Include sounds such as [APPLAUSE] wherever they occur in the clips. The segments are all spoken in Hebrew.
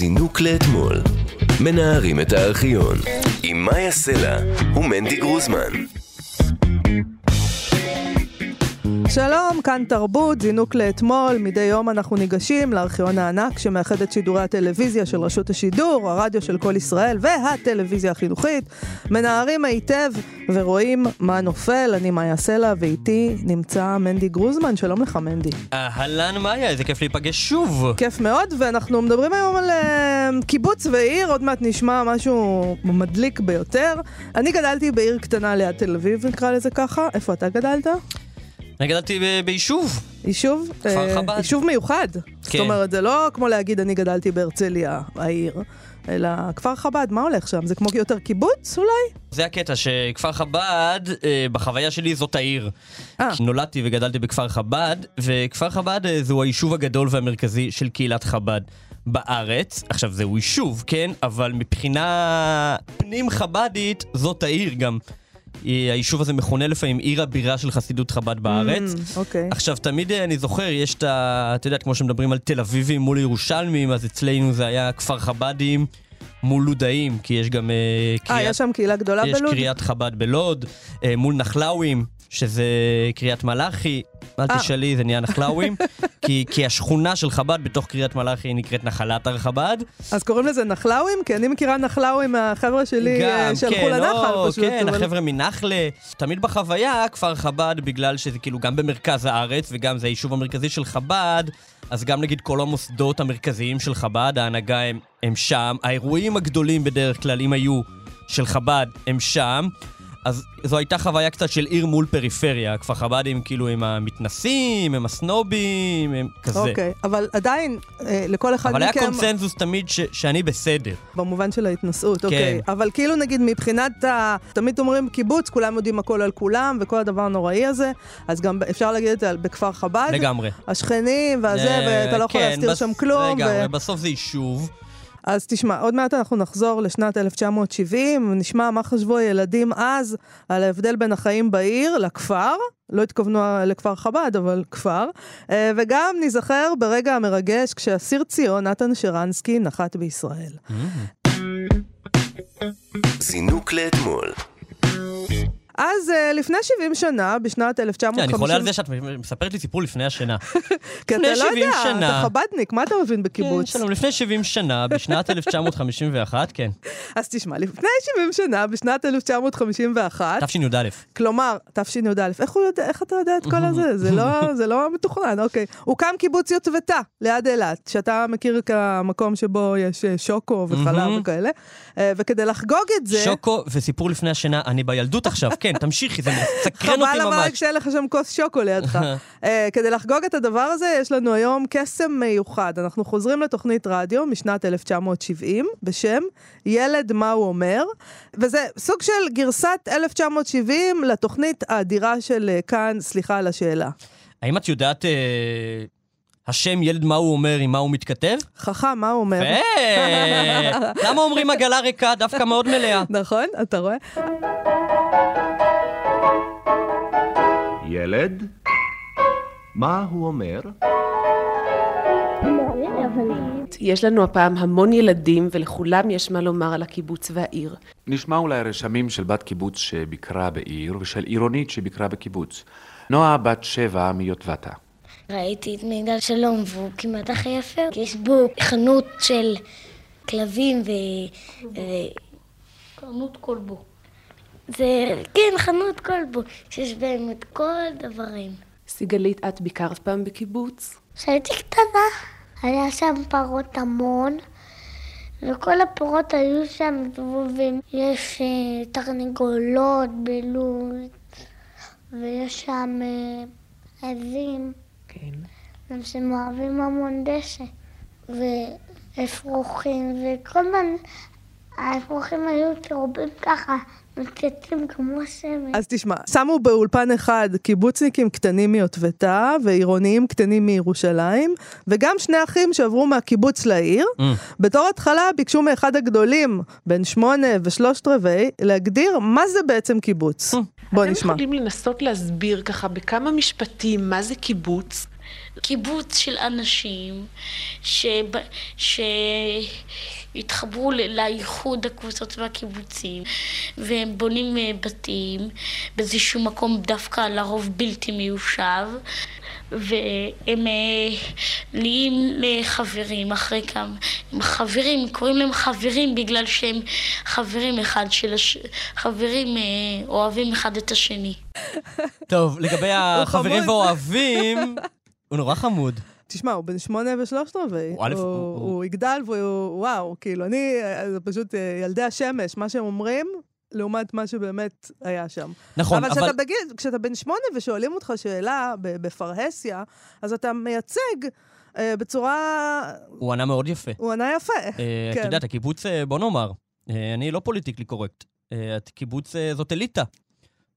זינוק לאתמול. מנערים את הארכיון. עם מאיה סלע ומנדי גרוזמן. שלום, כאן תרבות, זינוק לאתמול. מדי יום אנחנו ניגשים לארכיון הענק שמאחד את שידורי הטלוויזיה של רשות השידור, הרדיו של כל ישראל והטלוויזיה החינוכית. מנערים היטב ורואים מה נופל. אני מאיה סלע ואיתי נמצא מנדי גרוזמן. שלום לך, מנדי. אהלן מאיה, איזה כיף להיפגש שוב. כיף מאוד, ואנחנו מדברים היום על uh, קיבוץ ועיר, עוד מעט נשמע משהו מדליק ביותר. אני גדלתי בעיר קטנה ליד תל אביב, נקרא לזה ככה. איפה אתה גדלת? אני גדלתי ב- ביישוב. יישוב? כפר אה, חב"ד. יישוב מיוחד. זאת כן. אומרת, זה לא כמו להגיד אני גדלתי בהרצליה, העיר, אלא כפר חב"ד, מה הולך שם? זה כמו יותר קיבוץ אולי? זה הקטע שכפר חב"ד, אה, בחוויה שלי זאת העיר. אה. נולדתי וגדלתי בכפר חב"ד, וכפר חב"ד אה, זהו היישוב הגדול והמרכזי של קהילת חב"ד בארץ. עכשיו, זהו יישוב, כן? אבל מבחינה פנים חב"דית, זאת העיר גם. אה, היישוב הזה מכונה לפעמים עיר הבירה של חסידות חב"ד בארץ. Mm, אוקיי. עכשיו, תמיד אה, אני זוכר, יש את ה... אתה יודע, כמו שמדברים על תל אביבים מול ירושלמים, אז אצלנו זה היה כפר חב"דים מול לודאים, כי יש גם אה, אה. יש שם קהילה גדולה יש בלוד? קריאת חב"ד בלוד, אה, מול נחלאווים, שזה קריית מלאכי. אל אה. תשאלי, זה נהיה נחלאווים. [LAUGHS] כי, כי השכונה של חב"ד בתוך קריית מלאכי נקראת נחלת הר חב"ד. אז קוראים לזה נחלאווים? כי אני מכירה נחלאווים מהחבר'ה שלי אה, שהלכו כן, לנחל או, פשוט. כן, אבל- החבר'ה מנחלה. תמיד בחוויה, כפר חב"ד, בגלל שזה כאילו גם במרכז הארץ, וגם זה היישוב המרכזי של חב"ד, אז גם נגיד כל המוסדות המרכזיים של חב"ד, ההנהגה הם, הם שם. האירועים הגדולים בדרך כלל, אם היו של חב"ד, הם שם. אז זו הייתה חוויה קצת של עיר מול פריפריה. כפר חב"דים כאילו הם המתנסים, הם הסנובים, הם כזה. אוקיי, אבל עדיין, אה, לכל אחד אבל היה מכם, קונצנזוס תמיד ש- שאני בסדר. במובן של ההתנשאות, כן. אוקיי. אבל כאילו נגיד מבחינת ה... תמיד אומרים קיבוץ, כולם יודעים הכל על כולם, וכל הדבר הנוראי הזה, אז גם אפשר להגיד את זה בכפר חב"ד. לגמרי. השכנים והזה, אה, ואתה לא יכול כן, להסתיר שם כלום. לגמרי, ו- בסוף זה יישוב. אז תשמע, עוד מעט אנחנו נחזור לשנת 1970, ונשמע מה חשבו הילדים אז על ההבדל בין החיים בעיר לכפר. לא התכוונו לכפר חב"ד, אבל כפר. אה, וגם ניזכר ברגע המרגש כשאסיר ציון, נתן שרנסקי, נחת בישראל. זינוק לאתמול. אז אה, לפני 70 שנה, בשנת 1950... אני חולה על זה שאת מספרת לי סיפור לפני השינה. [LAUGHS] כי אתה לא 70 יודע. אתה חב"דניק, מה אתה מבין כן, בקיבוץ? שלום, לפני 70 שנה, בשנת [LAUGHS] 1951, כן. אז תשמע, לפני 70 שנה, בשנת 1951, תשי"א. כלומר, תשי"א, איך, אתה יודע את כל [LAUGHS] הזה? זה לא, זה לא מתוכנן, אוקיי. הוקם קיבוץ יוטבתה, ליד אילת, שאתה מכיר כמקום שבו יש אה, שוקו וחלב. וכאלה. אה, וכדי לחגוג את זה, שוקו וסיפור לפני השינה, אני בילדות עכשיו, כן, תמשיכי, זה מסקרן אותי חבל אבל ממש. שאין לך שם כוס שוקו לידך. [LAUGHS] אה, כדי לחגוג את הדבר הזה, יש לנו היום קסם מיוחד. אנחנו חוזרים לתוכנית רדיו משנת 1970, בשם ילד מה הוא אומר, וזה סוג של גרסת 1970 לתוכנית האדירה של אה, כאן, סליחה על השאלה. האם את יודעת אה, השם ילד מה הוא אומר עם מה הוא מתכתב? חכם, מה הוא אומר? למה אומרים עגלה ריקה? דווקא מאוד מלאה. [LAUGHS] נכון, אתה רואה? ילד? מה הוא אומר? יש לנו הפעם המון ילדים ולכולם יש מה לומר על הקיבוץ והעיר. נשמע אולי רשמים של בת קיבוץ שביקרה בעיר ושל עירונית שביקרה בקיבוץ. נועה בת שבע מיוטבתה. ראיתי את מגדל שלום והוא כמעט הכי יפה. יש בו חנות של כלבים ו... ו... חנות כלבו. זה, כן, חנות כלבו, שיש בהם את כל הדברים. סיגלית, את ביקרת פעם בקיבוץ? כשהייתי קטנה, היה שם פרות המון, וכל הפרות היו שם זבובים. יש אה, תרנגולות בלול, ויש שם אה, עזים, כן. גם שהם אוהבים המון דשא, ואפרוחים, וכל הזמן האפרוחים היו צהובים ככה, מתייצים כמו שמן. אז תשמע, שמו באולפן אחד קיבוצניקים קטנים מיוטבתה ועירוניים קטנים מירושלים, וגם שני אחים שעברו מהקיבוץ לעיר. Mm. בתור התחלה ביקשו מאחד הגדולים, בן שמונה ושלושת רבעי, להגדיר מה זה בעצם קיבוץ. בוא אתם נשמע. יכולים לנסות להסביר ככה בכמה משפטים מה זה קיבוץ? קיבוץ של אנשים שב... שהתחברו ל- לאיחוד הקבוצות והקיבוצים והם בונים אה, בתים באיזשהו מקום דווקא לרוב בלתי מיושב והם אה, נהיים אה, חברים אחרי כמה, הם חברים, קוראים להם חברים בגלל שהם חברים אחד של הש... חברים אוהבים אחד את השני. טוב, לגבי החברים. ואוהבים, הוא נורא חמוד. תשמע, הוא בן שמונה ושלושת רבעי. הוא א', הוא, הוא- הוא יגדל והוא, וואו, כאילו, אני, אה, זה פשוט אה, ילדי השמש, מה שהם אומרים, לעומת מה שבאמת היה שם. נכון, אבל אבל... כשאתה בגיל, כשאתה בן שמונה ושואלים אותך שאלה בפרהסיה, אז אתה מייצג אה, בצורה... הוא ענה מאוד יפה. הוא ענה יפה. אה, את כן. יודעת, הקיבוץ, אה, בוא נאמר, אני לא פוליטיקלי קורקט. הקיבוץ זאת אליטה.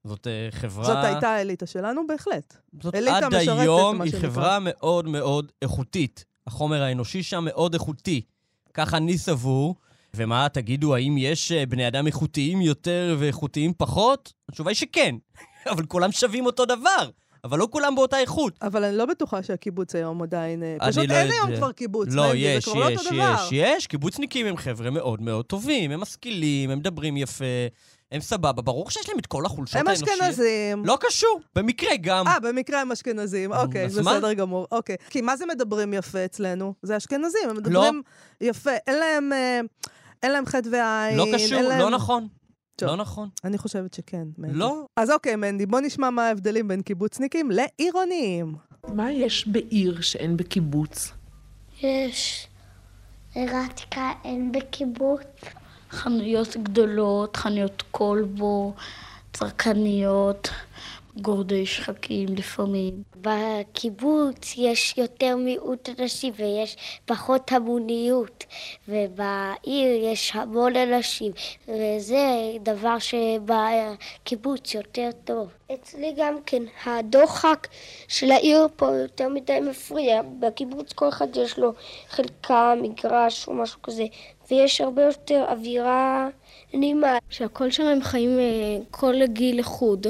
זאת אה, חברה... זאת הייתה האליטה שלנו, בהחלט. זאת אליטה עד משרתת, היום מה היא שנקרא. חברה מאוד מאוד איכותית. החומר האנושי שם מאוד איכותי. ככה אני סבור. ומה, תגידו, האם יש אה, בני אדם איכותיים יותר ואיכותיים פחות? התשובה היא שכן. [LAUGHS] אבל כולם שווים אותו דבר. אבל לא כולם באותה איכות. אבל אני לא בטוחה שהקיבוץ היום עדיין... אה, פשוט לא אין יודע. היום כבר קיבוץ. לא, מנדי, יש, כבר לא יש. יש, יש. קיבוצניקים הם חבר'ה מאוד מאוד טובים, הם משכילים, הם מדברים יפה, הם סבבה. ברור שיש להם את כל החולשות הם האנושיות. אשכנזים. לא קשור, במקרה גם. אה, במקרה הם אשכנזים, אוקיי, אז מה? בסדר גמור, אוקיי. כי מה זה מדברים יפה אצלנו? זה אשכנזים, הם לא. מדברים יפה. אין להם, אה, אין להם חטא ועין. לא קשור, להם... לא נכון. טוב. לא נכון. אני חושבת שכן. מנדי. לא. אז אוקיי, מנדי, בוא נשמע מה ההבדלים בין קיבוצניקים לעירוניים. מה יש בעיר שאין בקיבוץ? יש עיר העתיקה, אין בקיבוץ. חנויות גדולות, חנויות כלבו, צרכניות, גורדי שחקים לפעמים. בקיבוץ יש יותר מיעוט אנשים ויש פחות המוניות, ובעיר יש המון אנשים, וזה דבר שבקיבוץ יותר טוב. אצלי גם כן, הדוחק של העיר פה יותר מדי מפריע. בקיבוץ כל אחד יש לו חלקה, מגרש או משהו כזה, ויש הרבה יותר אווירה נעימה. שהכל שם הם חיים אה, כל גיל לחוד,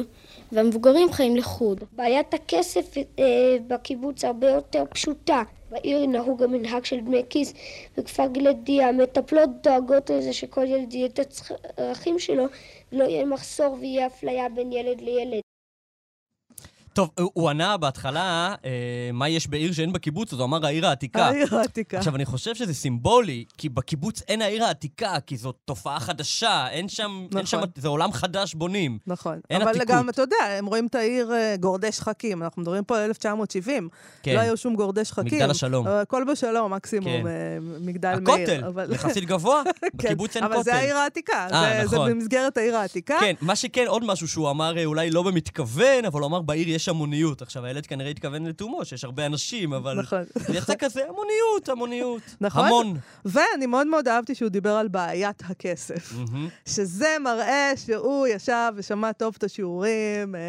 והמבוגרים חיים לחוד. בעיית הכסף אה, בקיבוץ הרבה יותר פשוטה. בעיר נהוג המנהג של דמי כיס. בכפר גלעדי המטפלות דואגות לזה שכל ילד יהיה את הצרכים שלו, ולא יהיה מחסור ויהיה אפליה בין ילד לילד. טוב, הוא- ענה בהתחלה אה, מה יש בעיר שאין בקיבוץ, אז הוא אמר העיר העתיקה. העיר העתיקה. עכשיו, אני חושב שזה סימבולי, כי בקיבוץ אין העיר העתיקה, כי זאת תופעה חדשה, אין שם, אין שם, נכון. זה עולם חדש בונים. נכון. אין אבל עתיקות. גם, אתה יודע, הם רואים את העיר אה, גורדי שחקים. אנחנו מדברים פה על 1970. כן. לא היו שום גורדי שחקים. מגדל השלום. אה, הכל בשלום, מקסימום, כן. מגדל מאיר. הכותל, אבל- יחסית גבוה, [LAUGHS] כן, בקיבוץ אין אבל זה כותל. העיר העתיקה. אה, זה- זה נכון. במסגרת העיר העתיקה. כן, מה שכן, עוד משהו שהוא אמר, אולי לא במתכוון, אבל הוא אמר בעיר יש המוניות. עכשיו, הילד כנראה התכוון לתומו, שיש הרבה אנשים, אבל... נכון. זה יצא כזה, המוניות, המוניות. נכון. המון. ואני מאוד מאוד אהבתי שהוא דיבר על בעיית הכסף. שזה מראה שהוא ישב ושמע טוב את השיעורים אה,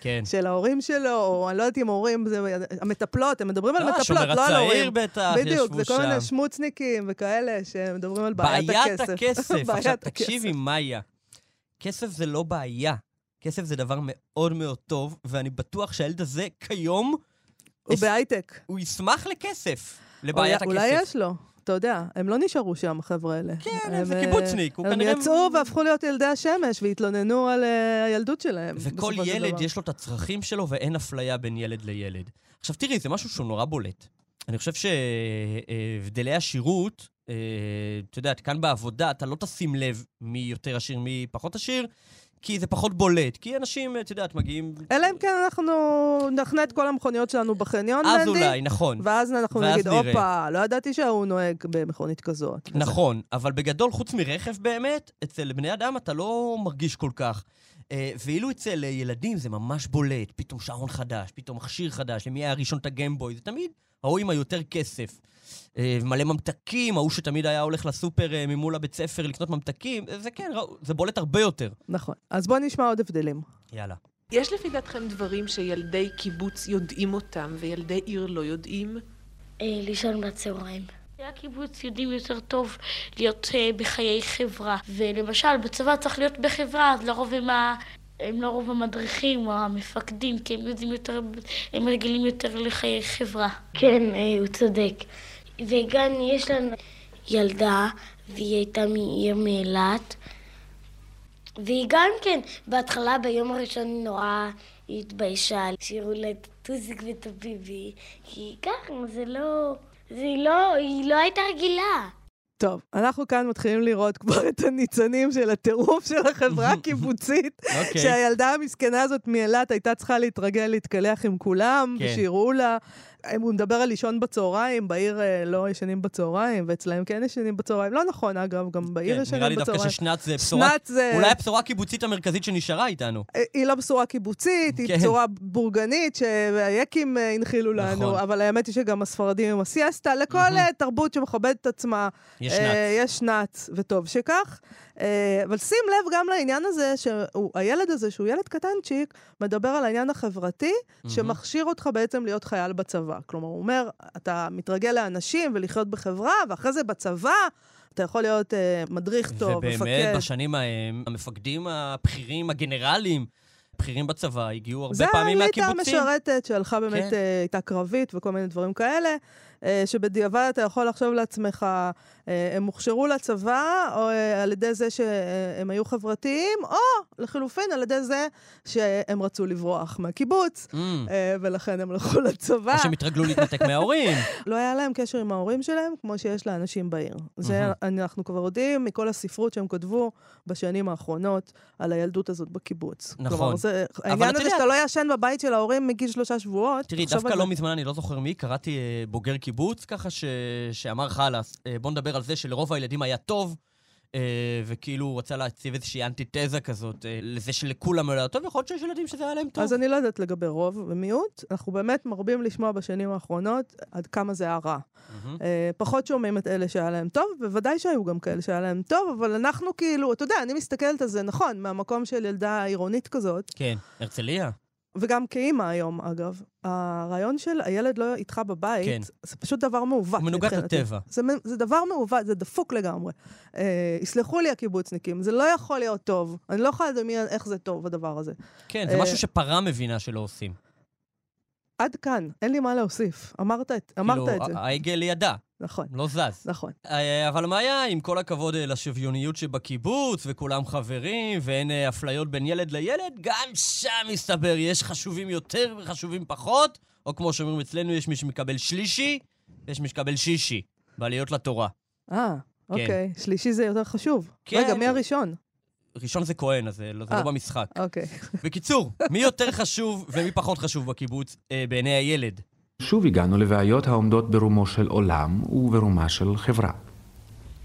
כן. של ההורים שלו, או אני לא יודעת אם ההורים, זה המטפלות, הם מדברים על אה, מטפלות, לא על ההורים. הצעיר בטח, בדיוק, ישבו זה כל מיני שם. שמוצניקים וכאלה שמדברים על בעיית בעיית הכסף. הכסף. [LAUGHS] עכשיו, תקשיבי, הכסף. מאיה, כסף זה לא בעיה. כסף זה דבר מאוד מאוד טוב, ואני בטוח שהילד הזה כיום, הוא יש- בהייטק. הוא ישמח לכסף, לבעיית אולי- הכסף. אולי יש לו. אתה יודע, הם לא נשארו שם, החבר'ה האלה. כן, הם, זה אה, קיבוצניק, הוא הם כנראה- יצאו והפכו להיות ילדי השמש והתלוננו על אה, הילדות שלהם. וכל ילד דבר. יש לו את הצרכים שלו ואין אפליה בין ילד לילד. עכשיו תראי, זה משהו שהוא נורא בולט. אני חושב שהבדלי השירות, אה, את יודעת, כאן בעבודה אתה לא תשים לב מי יותר עשיר, מי פחות עשיר, כי זה פחות בולט. כי אנשים, את יודעת, מגיעים... אלא אם כן אנחנו נחנה את כל המכוניות שלנו בחניון, אז מנדי, אולי, נכון. ואז אנחנו ואז נגיד, נראה. הופה, לא ידעתי שההוא נוהג במכונית כזאת. נכון, אבל בגדול, חוץ מרכב באמת, אצל בני אדם אתה לא מרגיש כל כך. אה, ואילו אצל ילדים זה ממש בולט, פתאום שעון חדש, פתאום מכשיר חדש, למי היה ראשון את הגיימבוי, זה תמיד ההוא עם היותר כסף. אה, מלא ממתקים, ההוא שתמיד היה הולך לסופר אה, ממול הבית ספר לקנות ממתקים, זה כן, זה בולט הרבה יותר. נכון. אז בואו נשמע עוד הבדלים. יאללה. יש לפי דעתכם דברים שילדי קיבוץ יודעים אותם וילדי עיר לא יודעים? אה, לישון בצהריים. הקיבוץ יודעים יותר טוב להיות בחיי חברה, ולמשל בצבא צריך להיות בחברה, אז לרוב הם הם לרוב המדריכים או המפקדים, כי הם יודעים יותר, הם רגילים יותר לחיי חברה. כן, הוא צודק. וגם יש לנו ילדה, והיא הייתה מעיר מאילת, והיא גם כן, בהתחלה, ביום הראשון היא נורא התביישה, שירו לה את הטוסיק ואת הביבי. היא ככה, זה לא... זה לא, היא לא הייתה רגילה. טוב, אנחנו כאן מתחילים לראות כבר את הניצנים של הטירוף של החברה [LAUGHS] הקיבוצית, אוקיי. שהילדה המסכנה הזאת מאילת הייתה צריכה להתרגל להתקלח עם כולם, כן. ושיראו לה. הוא מדבר על לישון בצהריים, בעיר אה, לא ישנים בצהריים, ואצלהם כן ישנים בצהריים. לא נכון, אגב, גם בעיר כן, ישנים נראה לי בצהריים. דווקא ששנת זה בשורה... שנת זה... אולי הבשורה הקיבוצית המרכזית שנשארה איתנו. אה, היא לא בשורה קיבוצית, היא כן. בשורה בורגנית, שהיקים אה, הנחילו לנו, נכון. אבל האמת היא שגם הספרדים עם הסיאסטה, לכל אה, תרבות שמכבדת את עצמה, יש שנץ, וטוב שכך. אה, אבל שים לב גם לעניין הזה, שהילד הזה, שהוא ילד קטנצ'יק, מדבר על העניין החברתי, שמכשיר אותך בעצם להיות חייל בצבא. כלומר, הוא אומר, אתה מתרגל לאנשים ולחיות בחברה, ואחרי זה בצבא, אתה יכול להיות אה, מדריך טוב, מפקד. ובאמת, בשנים ההם, המפקדים הבכירים, הגנרלים, בכירים בצבא, הגיעו הרבה זה פעמים היא הייתה מהקיבוצים. משרתת שהלכה באמת, כן. אה, הייתה קרבית וכל מיני דברים כאלה, אה, שבדיעבד אתה יכול לחשוב לעצמך, אה, הם הוכשרו לצבא, או אה, על ידי זה שהם היו חברתיים, או לחילופין על ידי זה שהם רצו לברוח מהקיבוץ, Mm. אה, ולכן הם הלכו לצבא. או שהם התרגלו להתנתק מההורים. [LAUGHS] לא היה להם קשר עם ההורים שלהם, כמו שיש לאנשים בעיר. זה אנחנו כבר יודעים מכל הספרות שהם כתבו בשנים האחרונות על הילדות הזאת בקיבוץ. נכון. כלומר, זה, העניין הזה שאתה לא ישן בבית של ההורים מגיל שלושה שבועות, תראי, דווקא לא. מזמן, אני לא זוכר מי, קראתי אה, בוגר קיבוץ, ככה ש... שאמר חלאס, אה, בוא נדבר על זה שלרוב הילדים היה טוב, אה, וכאילו הוא רצה להציב איזושהי אנטיתזה כזאת, אה, לזה שלכולם היה טוב, יכול להיות שיש ילדים שזה היה להם טוב. אז אני לא יודעת לגבי רוב ומיעוט, אנחנו באמת מרבים לשמוע בשנים האחרונות עד כמה זה היה רע. אה, פחות שומעים את אלה שהיה להם טוב, בוודאי שהיו גם כאלה שהיה להם טוב, אבל אנחנו כאילו, אתה יודע, אני מסתכלת על זה, נכון, מהמקום של ילדה עירונית כזאת, כן, הרצליה. וגם כאימא היום, אגב, הרעיון של הילד לא איתך בבית, כן. זה פשוט דבר מעוות. הוא מנוגד. לטבע. זה, זה דבר מעוות, זה דפוק לגמרי. אה, יסלחו לי הקיבוצניקים, זה לא יכול להיות טוב. אני לא יכולה לדמיין איך זה טוב, הדבר הזה. כן, זה אה, משהו שפרה מבינה שלא עושים. עד כאן, אין לי מה להוסיף. אמרת, את- אמרת כאילו, את זה. העגל לידה, נכון, לא זז. נכון. אה, אבל מה היה, עם כל הכבוד אה, לשוויוניות שבקיבוץ, וכולם חברים, ואין אה, אפליות בין ילד לילד, גם שם מסתבר יש חשובים יותר וחשובים פחות, או כמו שאומרים אצלנו, יש מי שמקבל שלישי, ויש מי שמקבל שישי, בעליות לתורה. אה, אוקיי. שלישי זה יותר חשוב. כן. רגע, מי הראשון? ראשון זה כהן, אז זה לא, זה לא. במשחק. אוקיי. בקיצור, מי יותר חשוב ומי פחות חשוב בקיבוץ אה, בעיני הילד? שוב הגענו לבעיות העומדות ברומו של עולם וברומה של חברה.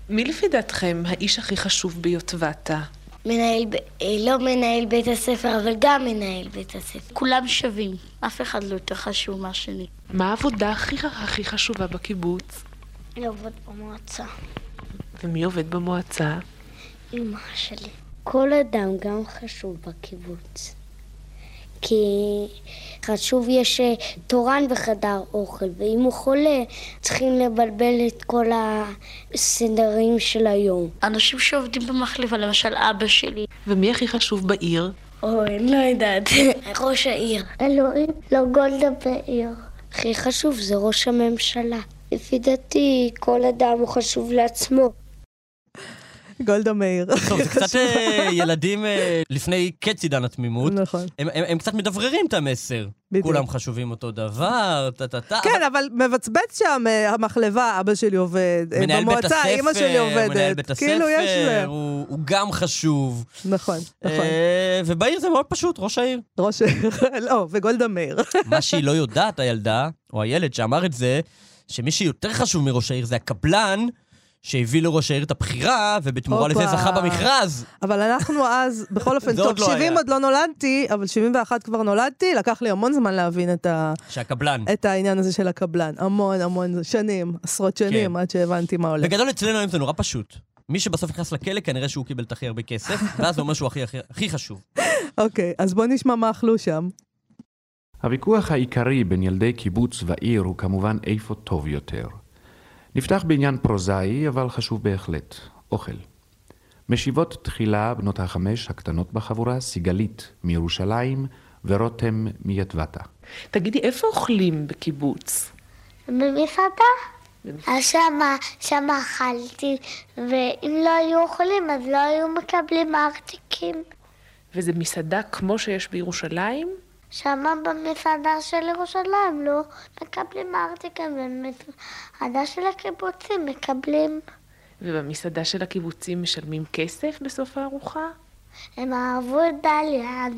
מי לפי דעתכם האיש הכי חשוב ביוטבתה? מנהל, ב- אה, לא מנהל בית הספר, אבל גם מנהל בית הספר. כולם שווים, אף אחד לא יותר חשוב מהשני. מה העבודה הכי הכי חשובה בקיבוץ? לעבוד במועצה, ומי עובד במועצה? אמא שלי. כל אדם גם חשוב בקיבוץ. כי חשוב יש אה, תורן בחדר אוכל, ואם הוא חולה, צריכים לבלבל את כל הסדרים של היום. אנשים שעובדים במחלבה, למשל אבא שלי. ומי הכי חשוב בעיר? אוי, אני לא יודעת. [LAUGHS] ראש העיר. אלוהים, לא גולדה בעיר. הכי חשוב זה ראש הממשלה. לפי דעתי, כל אדם הוא חשוב לעצמו. גולדה מאיר. טוב, זה קצת אה, ילדים אה, לפני קץ עידן התמימות. נכון. הם, הם, הם קצת מדבררים את המסר. בדיוק. כולם חשובים אותו דבר, טה-טה-טה. כן, אבל מבצבץ שם אה, המחלבה, אבא שלי עובד, מנהל בית במועצה, הספר, אימא שלי עובדת. מנהל בית הספר, כאילו יש... להם. הוא, הוא גם חשוב. נכון, נכון. ובעיר זה מאוד פשוט, ראש העיר. ראש... [LAUGHS] לא, וגולדה מאיר. [LAUGHS] מה שהיא לא יודעת, הילדה, או הילד שאמר את זה, שמי שיותר חשוב מראש העיר זה הקבלן שהביא לראש העיר את הבחירה, ובתמורה לזה. זכה במכרז. אבל אנחנו אז, בכל אופן, [LAUGHS] טוב, עוד לא 70 היה. עוד לא נולדתי, אבל 71 כבר נולדתי, לקח לי המון זמן להבין את, ה... שהקבלן. את העניין הזה של הקבלן. המון המון שנים, עשרות שנים, כן. עד שהבנתי מה הולך. בגדול אצלנו היום זה נורא פשוט. מי שבסוף נכנס לכלא, כנראה שהוא קיבל את הכי הרבה כסף, [LAUGHS] ואז זה אומר שהוא הכי, הכי, הכי חשוב. אוקיי, אז בוא נשמע מה אכלו שם. הוויכוח העיקרי בין ילדי קיבוץ ועיר הוא כמובן איפה טוב יותר. נפתח בעניין פרוזאי, אבל חשוב בהחלט, אוכל. משיבות תחילה בנות החמש הקטנות בחבורה, סיגלית מירושלים ורותם מיטבתה. תגידי, איפה אוכלים בקיבוץ? במסעדה. אז שמה, שמה אכלתי, ואם לא היו אוכלים אז לא היו מקבלים ארטיקים. וזה מסעדה כמו שיש בירושלים? שמה במסעדה של ירושלים לא מקבלים ארטיקים, ובמסעדה של הקיבוצים מקבלים. ובמסעדה של הקיבוצים משלמים כסף בסוף הארוחה? הם אהבו את דליה, אז,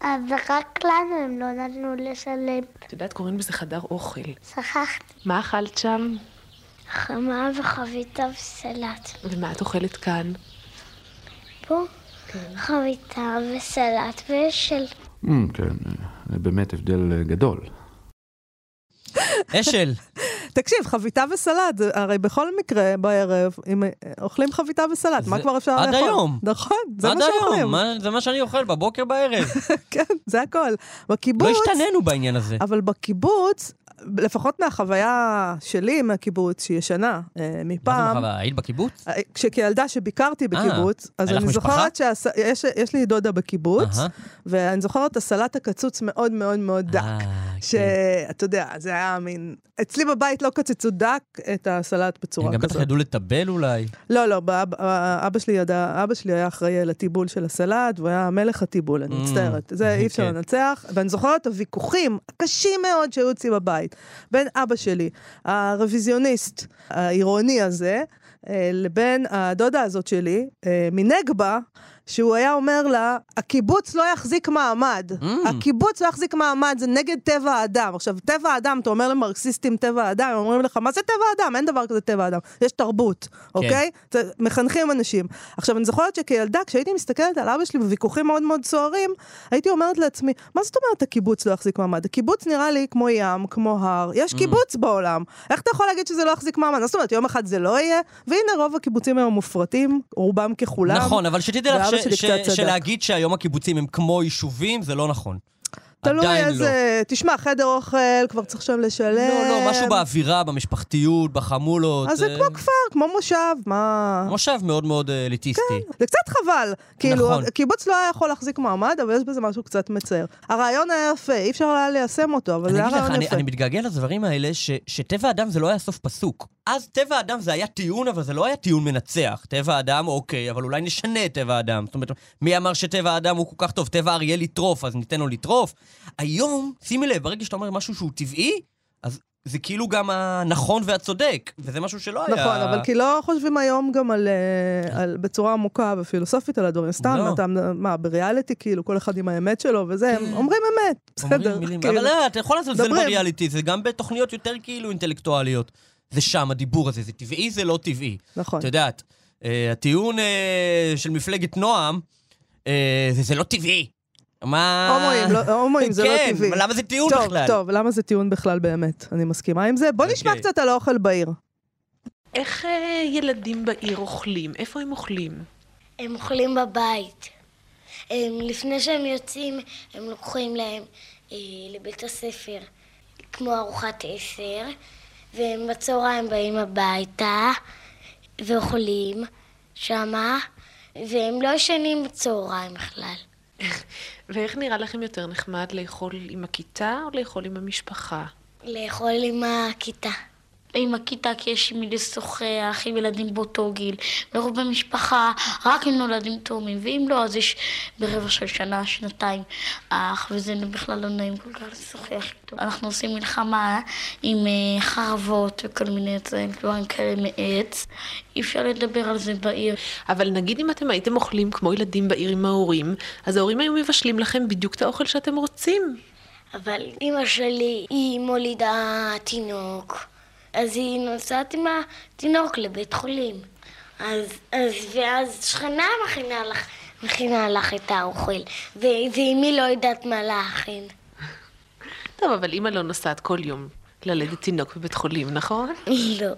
אז רק לנו הם לא נתנו לשלם. את יודעת, קוראים לזה חדר אוכל. שכחתי. מה אכלת שם? חמה וחביתה וסלט. ומה את אוכלת כאן? פה חביתה וסלט ושל... Mm, כן, אה, זה באמת הבדל אה, גדול. אשל, תקשיב, חביתה וסלט, הרי בכל מקרה בערב, אם אה, אוכלים חביתה וסלט, מה כבר אפשר עד לאכול? היום. נכון, זה עד מה שאוכלים. היום, מה- זה מה שאני אוכל בבוקר בערב. [LAUGHS] כן, זה הכל. לא בקיבוץ... השתננו בעניין הזה. אבל בקיבוץ, לפחות מהחוויה שלי מהקיבוץ, שהיא ישנה אה, מה זה מפעם, מחווה? היית בקיבוץ? אה, כשכילדה שביקרתי בקיבוץ, אז אני? זוכרת שיש לי דודה בקיבוץ. ואני זוכרת הסלט הקצוץ מאוד מאוד מאוד דק. אה, כן. שאתה יודע, זה היה מין... אצלי בבית לא קצצו דק את הסלט בצורה הם גם בטח כזאת. ידעו לטבל אולי. לא, לא, אבא שלי ידע, אבא שלי היה אחראי על הטיבול של הסלט, והוא היה מלך הטיבול, אני Mm, מצטערת. זה אי אפשר. לנצח. ואני זוכרת את הוויכוחים הקשים מאוד שהיו אצלי בבית, בין אבא שלי, הרוויזיוניסט העירוני הזה, אה, לבין הדודה הזאת שלי, אה, מנגבה, שהוא היה אומר לה, הקיבוץ לא יחזיק מעמד. Mm. הקיבוץ לא יחזיק מעמד, זה נגד טבע האדם. עכשיו, טבע האדם, אתה אומר למרקסיסטים טבע האדם, הם אומרים לך, מה זה טבע האדם? אין דבר כזה טבע האדם. יש תרבות, אוקיי? זה- מחנכים אנשים. עכשיו, אני זוכרת שכילדה, כשהייתי מסתכלת על אבא שלי בוויכוחים מאוד מאוד סוערים, הייתי אומרת לעצמי, מה זאת אומרת הקיבוץ לא יחזיק מעמד? הקיבוץ נראה לי כמו ים, כמו הר, יש Mm. קיבוץ בעולם. איך אתה יכול להגיד שזה לא יחזיק מעמד? זאת אומרת, יום אחד זה לא יהיה, והנה רוב הקיבוצים היום מופרטים, רובם ככולם. נכון, אבל שתדעי לך ואבא ש- שלי ש- קצת צדק. שלהגיד שהיום הקיבוצים הם כמו יישובים, זה לא נכון. תלוי עדיין לא. איזה... תשמע, חדר אוכל, כבר צריך שם לשלם. לא, לא, משהו באווירה, במשפחתיות, בחמולות. אז זה אה, כמו כפר, כמו מושב, מה... מושב מאוד מאוד אה, אליטיסטי. זה קצת חבל. כאילו, נכון. קיבוץ לא היה יכול להחזיק מעמד, אבל יש בזה משהו קצת מצער. הרעיון היה יפה, אי אפשר היה ליישם אותו, אבל אני זה היה רעיון אני, יפה. אני מתגעגע לדברים האלה, ש, שטבע האדם זה לא היה סוף פסוק. אז טבע האדם זה היה טיעון, אבל זה לא היה טיעון מנצח. טבע האדם, אוקיי, אבל אולי נשנה את טבע האדם. זאת אומרת, מי אמר שטבע האדם הוא כל כך טוב? טבע אריה לטרוף, אז ניתן לו לטרוף. היום, שימי לב, ברגע שאתה אומר משהו שהוא טבעי, אז זה כאילו גם הנכון והצודק, וזה משהו שלא היה... נכון, אבל כי לא חושבים היום גם על, אה, על בצורה עמוקה ופילוסופית על הדברים. סתם, לא. אתה, מה, בריאליטי, כאילו, כל אחד עם האמת שלו וזה, הם אומרים אמת, אומרים בסדר. מילים, כאילו. אבל לא, אתה יכול לזלזל מדברים. בריאליטי, זה גם בתוכניות יותר כאילו אינטלקטואליות. זה שם, הדיבור הזה, זה טבעי, זה לא טבעי. נכון. את יודעת, אה, הטיעון אה, של מפלגת נועם, אה, זה, זה לא טבעי. מה... הומואים, לא- הומואים זה לא כן, טבעי. אבל למה זה טיעון טוב, בכלל? טוב, למה זה טיעון בכלל באמת? אני מסכימה עם זה. בוא נשמע אוקיי. קצת על האוכל בעיר. איך אה, ילדים בעיר אוכלים? איפה הם אוכלים? הם אוכלים בבית. הם, לפני שהם יוצאים, הם לוקחים להם אה, לבית הספר כמו ארוחת עשר, והם בצהריים באים הביתה ואוכלים שמה, והם לא ישנים בצהריים בכלל. [LAUGHS] ואיך נראה לכם יותר נחמד לאכול עם הכיתה או לאכול עם המשפחה? לאכול עם הכיתה. עם הכיתה כי יש עם מי לשוחח, עם ילדים באותו גיל. לרוב במשפחה רק עם נולדים תאומים, ואם לא, אז יש ברבע של שנה, שנתיים אח, וזה בכלל לא נעים כל כך לשוחח איתו. אנחנו עושים מלחמה עם אה, חרבות וכל מיני דברים כאלה מעץ. אי אפשר לדבר על זה בעיר. אבל נגיד אם אתם הייתם אוכלים כמו ילדים בעיר עם ההורים, אז ההורים היו מבשלים לכם בדיוק את האוכל שאתם רוצים. אבל אימא שלי, היא מולידה תינוק, אז היא נוסעת עם התינוק לבית חולים. אז, אז, ואז שכנה מכינה לך, מכינה לך את האוכל, ו- ואמי לא יודעת מה להכין. טוב, אבל אימא לא נוסעת כל יום ללדת תינוק בבית חולים, נכון? [LAUGHS] לא.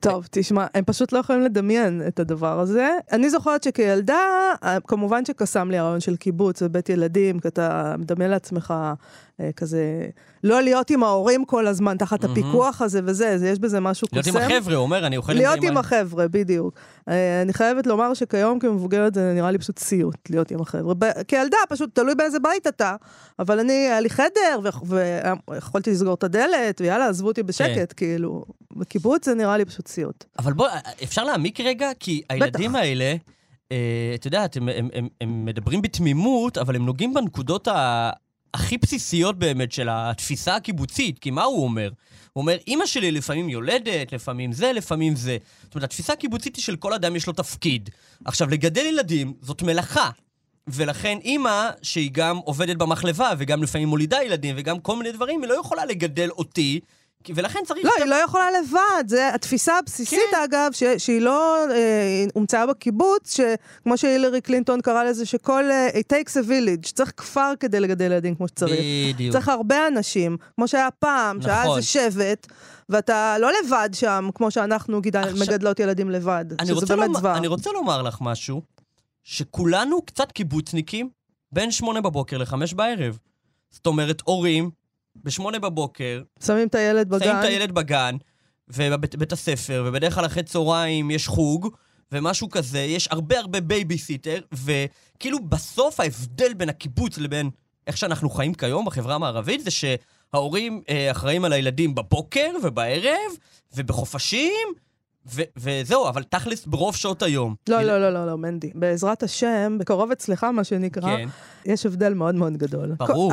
טוב, תשמע, הם פשוט לא יכולים לדמיין את הדבר הזה. אני זוכרת שכילדה, אה, כמובן שקסם לי הרעיון של קיבוץ ובית ילדים, כי אתה מדמיין לעצמך כזה, לא להיות עם ההורים כל הזמן, תחת הפיקוח הזה וזה, זה, יש בזה משהו להיות קוסם. עם החבר'ה, הוא אומר, אני אוכל זה להיות עם החבר'ה, בדיוק. אה, אני חייבת לומר שכיום כמבוגרת זה נראה לי פשוט סיוט להיות עם החבר'ה. ב- כילדה, פשוט תלוי באיזה בית אתה, אבל אני, היה לי חדר, ו- ויכולתי לסגור את הדלת, ויאללה, עזבו אותי בשקט, כאילו. בקיבוץ זה נראה לי פשוט סיוט. אבל בוא, אפשר להעמיק רגע? כי הילדים האלה, אה, את יודעת, הם, הם, הם, הם מדברים בתמימות, אבל הם נוגעים בנקודות ה... הכי בסיסיות באמת של התפיסה הקיבוצית, כי מה הוא אומר? הוא אומר, אימא שלי לפעמים יולדת, לפעמים זה, לפעמים זה. זאת אומרת, התפיסה הקיבוצית היא של כל אדם יש לו תפקיד. עכשיו, לגדל ילדים זאת מלאכה. ולכן אימא, שהיא גם עובדת במחלבה, וגם לפעמים מולידה ילדים, וגם כל מיני דברים, היא לא יכולה לגדל אותי, ולכן צריך... לא, היא לא יכולה לבד, זה התפיסה הבסיסית, כן. אגב, ש, שהיא לא אה, הומצאה בקיבוץ, שכמו שהילרי קלינטון קרא לזה, שכל, אה, it takes a village, צריך כפר כדי לגדל ילדים כמו שצריך. בדיוק. צריך הרבה אנשים, כמו שהיה פעם, שהיה נכון. איזה שבט, ואתה לא לבד שם, כמו שאנחנו גידל, עכשיו- מגדלות ילדים לבד, אני שזה רוצה, באמת לומר, זוועה. אני רוצה לומר לך משהו, שכולנו קצת קיבוצניקים בין שמונה בבוקר לחמש בערב. זאת אומרת, הורים, בשמונה בבוקר, שמים את הילד בגן. שמים את הילד בגן, ובבית בית הספר, ובדרך כלל אחרי צהריים יש חוג, ומשהו כזה, יש הרבה הרבה בייביסיטר, וכאילו בסוף ההבדל בין הקיבוץ לבין איך שאנחנו חיים כיום בחברה המערבית, זה שההורים אה, אחראים על הילדים בבוקר ובערב, ובחופשים, ו- וזהו, אבל תכלס ברוב שעות היום. לא, לא, לא, לא, לא, מנדי. בעזרת השם, בקרוב אצלך, מה שנקרא, כן. יש הבדל מאוד מאוד גדול. ברור.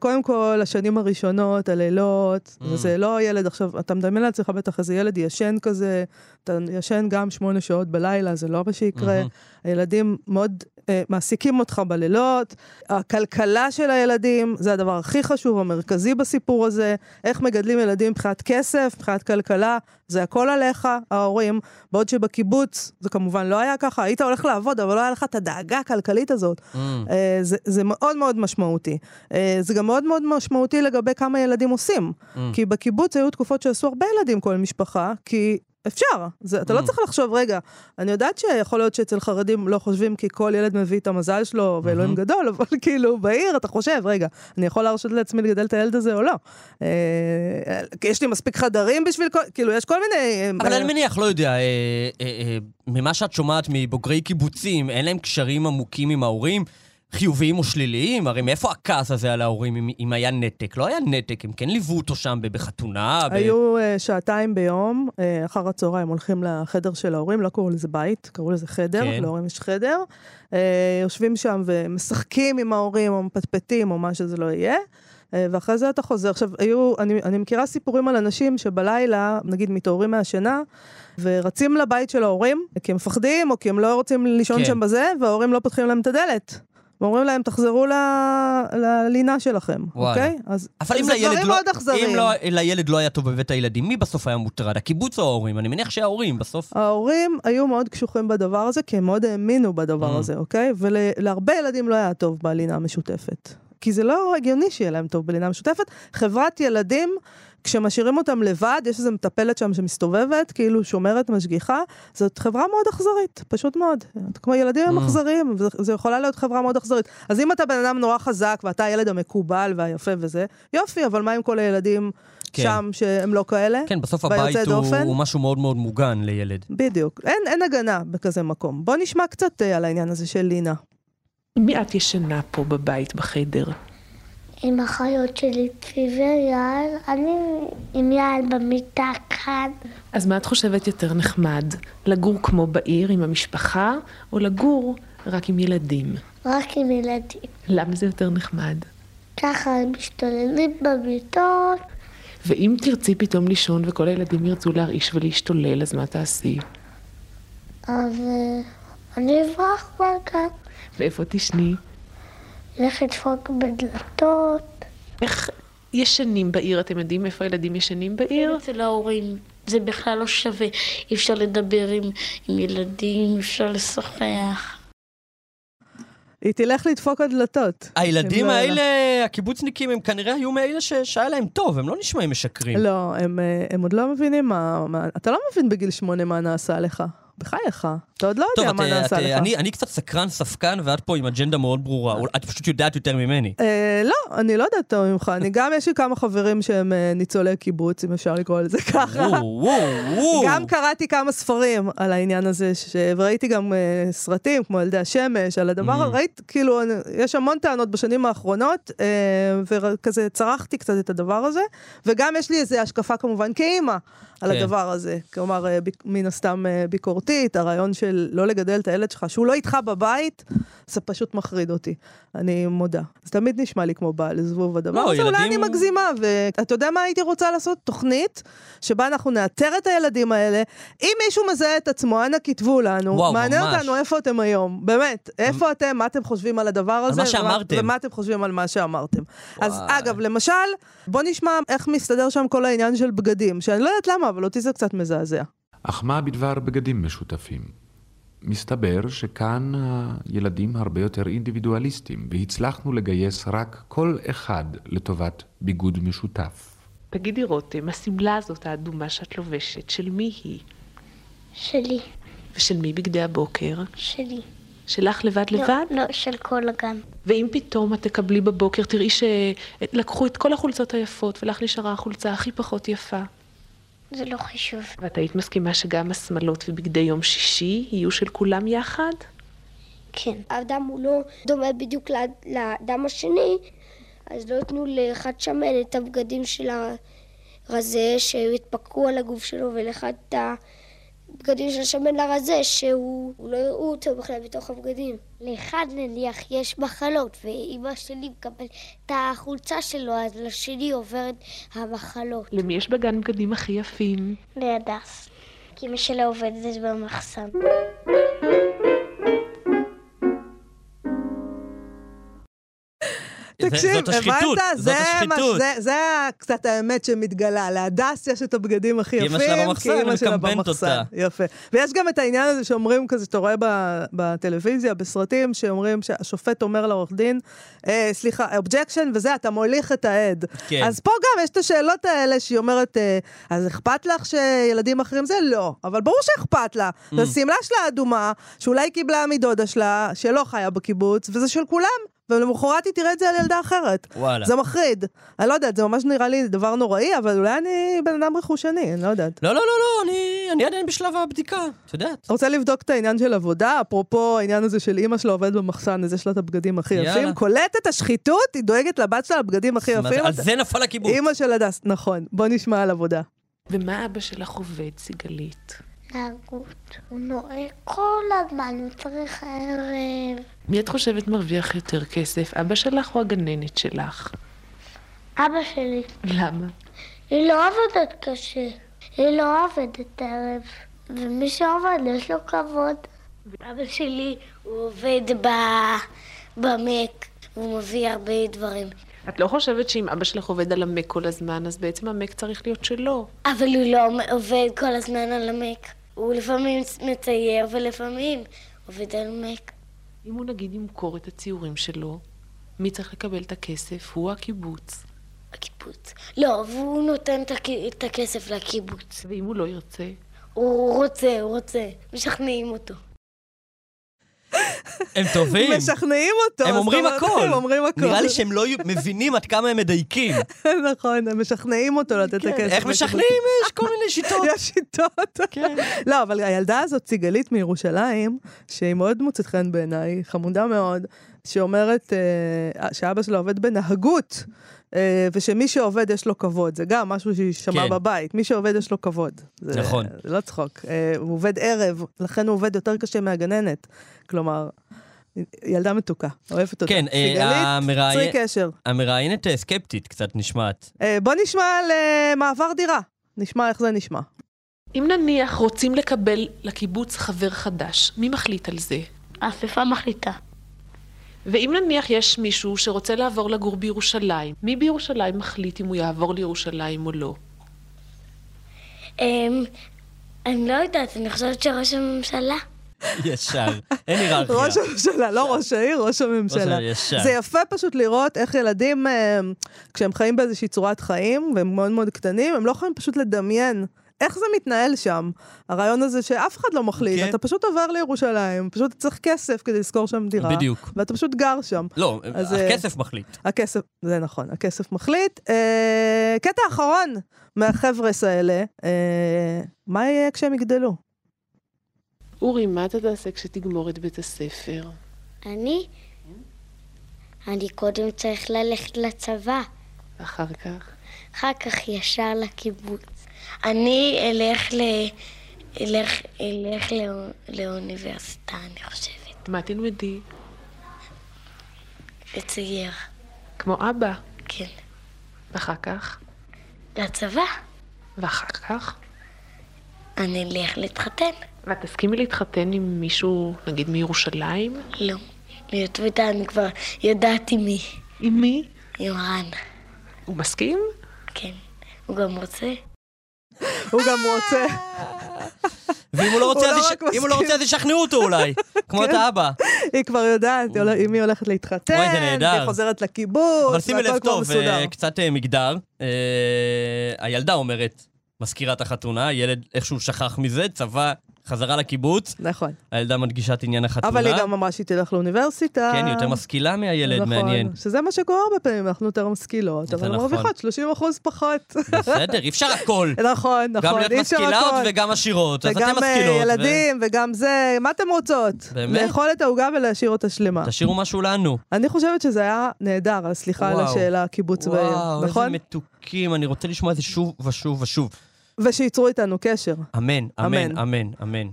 קודם כל, השנים הראשונות, הלילות, Mm. וזה לא ילד עכשיו, אתה מדמיין לעצמך בטח איזה ילד ישן כזה, אתה ישן גם שמונה שעות בלילה, זה לא מה שיקרה. מהמם. הילדים מאוד אה, מעסיקים אותך בלילות. הכלכלה של הילדים, זה הדבר הכי חשוב, המרכזי בסיפור הזה. איך מגדלים ילדים מבחינת כסף, מבחינת כלכלה, זה הכל עליך, ההורים. בעוד שבקיבוץ, זה כמובן לא היה ככה, היית הולך לעבוד, אבל לא היה לך את הדאגה הכלכלית הזאת. Mm. אה, זה, זה מאוד מאוד משמעותי. אה, זה גם מאוד מאוד משמעותי לגבי כמה ילדים עושים. Mm. כי בקיבוץ היו תקופות שעשו הרבה ילדים כל משפחה, כי אפשר. זה, אתה לא Mm. צריך לחשוב, רגע, אני יודעת שיכול להיות שאצל חרדים לא חושבים כי כל ילד מביא את המזל שלו ואלוהים Mhm. גדול, [LAUGHS] אבל כאילו בעיר אתה חושב, רגע, אני יכול להרשות לעצמי לגדל את הילד הזה או לא? אה, יש לי מספיק חדרים בשביל כל, כאילו, יש כל מיני... אבל אה, אני מניח, לא יודע, אה, אה, אה, ממה שאת שומעת מבוגרי קיבוצים, אין להם קשרים עמוקים עם ההורים, חיוביים או שליליים? הרי מאיפה הכעס הזה על ההורים אם, אם היה נתק? לא היה נתק, הם כן ליוו אותו שם בחתונה. ב... היו uh, שעתיים ביום, uh, אחר הצהריים הולכים לחדר של ההורים, לא קראו לזה בית, קראו לזה חדר, כן. להורים יש חדר. Uh, יושבים שם ומשחקים עם ההורים, או מפטפטים, או מה שזה לא יהיה. ואחרי זה אתה חוזר. עכשיו, היו, אני, אני מכירה סיפורים על אנשים שבלילה, נגיד, מתעוררים מהשינה, ורצים לבית של ההורים, כי הם מפחדים, או כי הם לא רוצים לישון כן. שם בזה, וההורים לא פותחים להם את הדלת. ואומרים להם, תחזרו ל... ללינה שלכם. אוקיי? אז אבל אם לילד לא, אכזריים. אם לא, לילד לא היה טוב בבית הילדים, מי בסוף היה מוטרד? הקיבוץ או ההורים? אני מניח שההורים בסוף. ההורים היו מאוד קשוחים בדבר הזה, כי הם מאוד האמינו בדבר Mm. הזה, אוקיי? ולהרבה ילדים לא היה טוב בלינה המשותפת. כי זה לא הגיוני שיהיה להם טוב בלינה משותפת. חברת ילדים, כשמשאירים אותם לבד, יש איזו מטפלת שם שמסתובבת, כאילו שומרת, משגיחה, זאת חברה מאוד אכזרית, פשוט מאוד. כמו ילדים הם Mm. אכזריים, זו יכולה להיות חברה מאוד אכזרית. אז אם אתה בן אדם נורא חזק, ואתה הילד המקובל והיפה וזה, יופי, אבל מה עם כל הילדים כן. שם שהם לא כאלה? כן, בסוף הבית הוא, דופן? הוא משהו מאוד מאוד מוגן לילד. בדיוק. אין, אין הגנה בכזה מקום. בוא נשמע קצת אה, על העניין הזה של לינה. מי את ישנה פה בבית, בחדר? עם החיות שלי, ויעל, אני עם יעל במיטה כאן. אז מה את חושבת יותר נחמד? לגור כמו בעיר עם המשפחה, או לגור רק עם ילדים? רק עם ילדים. למה זה יותר נחמד? ככה הם משתוללים במיטות. ואם תרצי פתאום לישון וכל הילדים ירצו להרעיש ולהשתולל, אז מה תעשי? אז אני אברח מהגן. ואיפה תשני? לך לדפוק בדלתות. איך ישנים בעיר? אתם יודעים איפה הילדים ישנים בעיר? אצל ההורים. זה בכלל לא שווה. אי אפשר לדבר עם, עם ילדים, אי אפשר לשוחח. היא תלך לדפוק על דלתות. הילדים לא. האלה, הקיבוצניקים, הם כנראה היו מאלה שהיה להם טוב, הם לא נשמעים משקרים. לא, הם, אה, הם עוד לא מבינים מה, מה... אתה לא מבין בגיל שמונה מה נעשה לך. בחייך. אתה עוד לא טוב, יודע מה את, נעשה לך. אני, אני קצת סקרן, ספקן, ואת פה עם אג'נדה מאוד ברורה. אול- את פשוט יודעת יותר ממני. אה, לא, אני לא יודעת טוב ממך. אני גם, יש לי כמה חברים שהם אה, ניצולי קיבוץ, אם אפשר לקרוא לזה ככה. וואו, וואו, וואו. גם קראתי כמה ספרים על העניין הזה, ש... וראיתי גם סרטים כמו ילדי השמש, על הדבר, Mm. הזה, ראית, כאילו, יש המון טענות בשנים האחרונות, וכזה צרחתי קצת את הדבר הזה, וגם יש לי איזו השקפה כמובן כאימא על כן. הדבר הזה. כלומר, ביק, מן הסתם uh, ביקורתית, הרעיון של לא לגדל את הילד שלך, שהוא לא איתך בבית, זה פשוט מחריד אותי, אני מודה. זה תמיד נשמע לי כמו בעל זבוב הדבר לא, הזה, אולי אני ילדים- מגזימה, ואתה יודע מה הייתי רוצה לעשות? תוכנית שבה אנחנו נאתר את הילדים האלה. אם מישהו מזהה את עצמו, אנא כתבו לנו. וואו, מעניין ממש. אותנו איפה אתם היום. באמת, איפה אתם, מה אתם חושבים על הדבר הזה. מה ומה- שאמרתם. ומה אתם חושבים על מה שאמרתם. אז וואי. אגב, למשל, בוא נשמע איך מסתדר שם כל העניין של בגדים, שאני לא יודעת למה, אבל אותי זה קצת מזעזע. אך מה בדבר בגדים משותפים? מסתבר שכאן הילדים הרבה יותר אינדיבידואליסטים, והצלחנו לגייס רק כל אחד לטובת ביגוד משותף. תגידי רותם, השמלה הזאת האדומה שאת לובשת, של מי היא? שלי, ושל מי בגדי הבוקר? שלי. שלך לבד לבד? לא, לא, של כל הגן. ואם פתאום את תקבלי בבוקר, תראי שלקחו את כל החולצות היפות, ולך נשארה החולצה הכי פחות יפה. זה לא חשוב. ואת היית מסכימה שגם השמלות ובגדי יום שישי יהיו של כולם יחד? כן. האדם הוא לא דומה בדיוק לאד- לאדם השני, אז לא ייתנו לאחד שמן את הבגדים של הרזה שיתפקעו על הגוף שלו, ולאחד את הבגדים של השמן לרזה שהוא הוא לא יראו אותו בכלל בתוך הבגדים. לאחד נניח יש מחלות, ואימא שלי מקבל את החולצה שלו, אז לשני עוברת המחלות. למי יש בגן בגדים הכי יפים? להדס. כי אמא שלה עובדת במחסן. תקשיב, זאת השחיתות, הבנת? זאת זה מה- השחיתות. זה- זה קצת האמת שמתגלה. להדס יש את הבגדים הכי כי יפים, אמא שלה במחסן, כי היא שלה מקמבנת. אותה. יפה. ויש גם את העניין הזה שאומרים כזה, שאתה רואה בטלוויזיה, בסרטים, שאומרים שהשופט אומר לעורך דין, אה, סליחה, objection וזה, אתה מוליך את העד. כן. אז פה גם יש את השאלות האלה שהיא אומרת, אה, אז אכפת לך שילדים אחרים זה? לא. אבל ברור שאכפת לה. ממ. זו השמלה שלה אדומה, שאולי קיבלה מדודה שלה, שלא חיה בקיבוץ, וזה של כולם. ולמחרת היא תראה את זה על ילדה אחרת. וואלה. זה מחריד. אני לא יודעת, זה ממש נראה לי דבר נוראי, אבל אולי אני בן אדם רכושני, אני לא יודעת. לא, לא, לא, לא, אני, אני עדיין בשלב הבדיקה, את יודעת. רוצה לבדוק את העניין של עבודה? אפרופו העניין הזה של אימא שלו עובדת במחסן, אז יש לה את הבגדים הכי יאללה. יפים. קולט את השחיתות, היא דואגת לבת שלה לבגדים הכי יפים. על זה נפל הקיבוץ. אימא של הדס, נכון. בוא נשמע על עבודה. ומה אבא שלך עובד, סיגלית? נהגות. הוא נוהג כל הזמן, הוא צריך ערב. מי את חושבת מרוויח יותר כסף, אבא שלך או הגננת שלך? אבא שלי. למה? היא לא עובדת קשה. היא לא עובדת ערב. ומי שעובד, יש לו כבוד. אבא שלי, הוא עובד ב... במק. הוא מביא הרבה דברים. את לא חושבת שאם אבא שלך עובד על המק כל הזמן, אז בעצם המק צריך להיות שלו. אבל הוא לא עובד כל הזמן על המק. הוא לפעמים מצייר ולפעמים עובד על מק. אם הוא נגיד ימכור את הציורים שלו, מי צריך לקבל את הכסף? הוא הקיבוץ. הקיבוץ. לא, והוא נותן את הכסף לקיבוץ. ואם הוא לא ירצה? הוא רוצה, הוא רוצה. משכנעים אותו. הם טובים. משכנעים אותו. הם אומרים הכל. הם אומרים הכל. נראה לי שהם לא מבינים עד כמה הם מדייקים. [LAUGHS] נכון, הם משכנעים אותו לתת את הכסף. כן, איך משכנעים? יש כל מיני שיטות. [LAUGHS] יש שיטות. כן. לא, אבל הילדה הזאת, סיגלית מירושלים, שהיא מאוד מוצאת חן בעיניי, חמודה מאוד, שאומרת אה, שאבא שלה עובד בנהגות, ושמי שעובד יש לו כבוד. זה גם משהו שהיא שמעה כן. בבית. מי שעובד יש לו כבוד. זה, נכון. זה לא צחוק. אה, הוא עובד ערב, לכן הוא עובד יותר קשה מהגננת. כלומר, ילדה מתוקה, אוהבת אותה. כן, אה, סיגלית, צרי קשר. המראיינת אה, סקפטית קצת נשמעת. אה, בוא נשמע על אה, מעבר דירה. נשמע איך זה נשמע. אם נניח רוצים לקבל לקיבוץ חבר חדש, מי מחליט על זה? האספה מחליטה. ואם נניח יש מישהו שרוצה לעבור לגור בירושלים, מי בירושלים מחליט אם הוא יעבור לירושלים או לא? אמ, אני לא יודעת, אני חושבת שראש הממשלה. ישר, אין היררכיה. ראש הממשלה, לא ראש העיר, ראש הממשלה. זה יפה פשוט לראות איך ילדים, אה, כשהם חיים באיזושהי צורת חיים, והם מאוד מאוד קטנים, הם לא יכולים פשוט לדמיין. איך זה מתנהל שם? הרעיון הזה שאף אחד לא מחליט, כן. אתה פשוט עובר לירושלים, פשוט צריך כסף כדי לשכור שם דירה. בדיוק. ואתה פשוט גר שם. לא, אז, אה, הכסף מחליט. הכסף, זה נכון, הכסף מחליט. אה, קטע אחרון מהחבר'ס האלה, אה, מה יהיה כשהם יגדלו? אורי, מה אתה תעשה כשתגמור את בית הספר? אני? אני קודם צריך ללכת לצבא, אחר כך? אחר כך ישר לקיבוץ. אני אלך ל... אלך, אלך לא... לאוניברסיטה, אני חושבת. מה תלמדי? לצייר, כמו אבא. כן. ואחר כך? לצבא. ואחר כך? אני אלך להתחתן. ואת תסכימי להתחתן עם מישהו, נגיד מירושלים? לא. להיות וידע, אני כבר יודעת עם מי. עם מי? עם רן. הוא מסכים? כן. הוא גם רוצה. הוא גם רוצה. [LAUGHS] ואם הוא לא רוצה, הוא אז לא אם הוא לא. רוצה, אז ישכנעו אותו אולי. כמו את כן. האבא. היא כבר יודעת עם מי הולכת להתחתן, אוי, זה נהדר. והיא חוזרת לקיבוץ, אבל שימי והכל לב כבר טוב, מסודר. אה, קצת אה, מגדר. אה, הילדה אומרת, מזכירת החתונה, הילד איכשהו שכח מזה, צבא, חזרה לקיבוץ. נכון. הילדה מדגישה את עניין החתונה. אבל היא גם אמרה שהיא תלך לאוניברסיטה. כן, היא יותר משכילה מהילד, נכון, מעניין. שזה מה שקורה הרבה פעמים, אנחנו יותר משכילות, אבל נכון. מרוויחות 30 אחוז פחות. בסדר, אי אפשר הכל. [LAUGHS] נכון, נכון, גם להיות משכילות. וגם עשירות. אז אתן וגם אה, משכילות. ו- ילדים, וגם זה, מה אתם רוצות? באמת? לאכול את העוגה ולהשאיר אותה שלמה. תשאירו משהו לנו. אני חושבת שזה היה נהדר, סליחה על. השאלה, קיבוץ בעיר, וואו, איזה נכון? מתוקים, אני רוצה לשמוע את זה שוב ושוב ושוב. ושייצרו איתנו קשר. אמן, אמן. אמן, אמן.